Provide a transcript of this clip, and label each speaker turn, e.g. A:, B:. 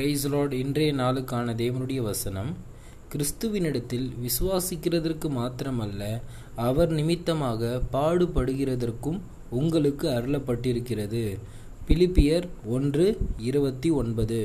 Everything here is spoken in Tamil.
A: பிரைஸ் லார்ட் இன்றைய நாளுக்கான தேவனுடைய வசனம் கிறிஸ்துவினிடத்தில் விசுவாசிக்கிறதற்கு மாத்திரமல்ல அவர் நிமித்தமாக பாடுபடுகிறதற்கும் உங்களுக்கு அருளப்பட்டிருக்கிறது. பிலிப்பியர் ஒன்று இருபத்தி ஒன்பது.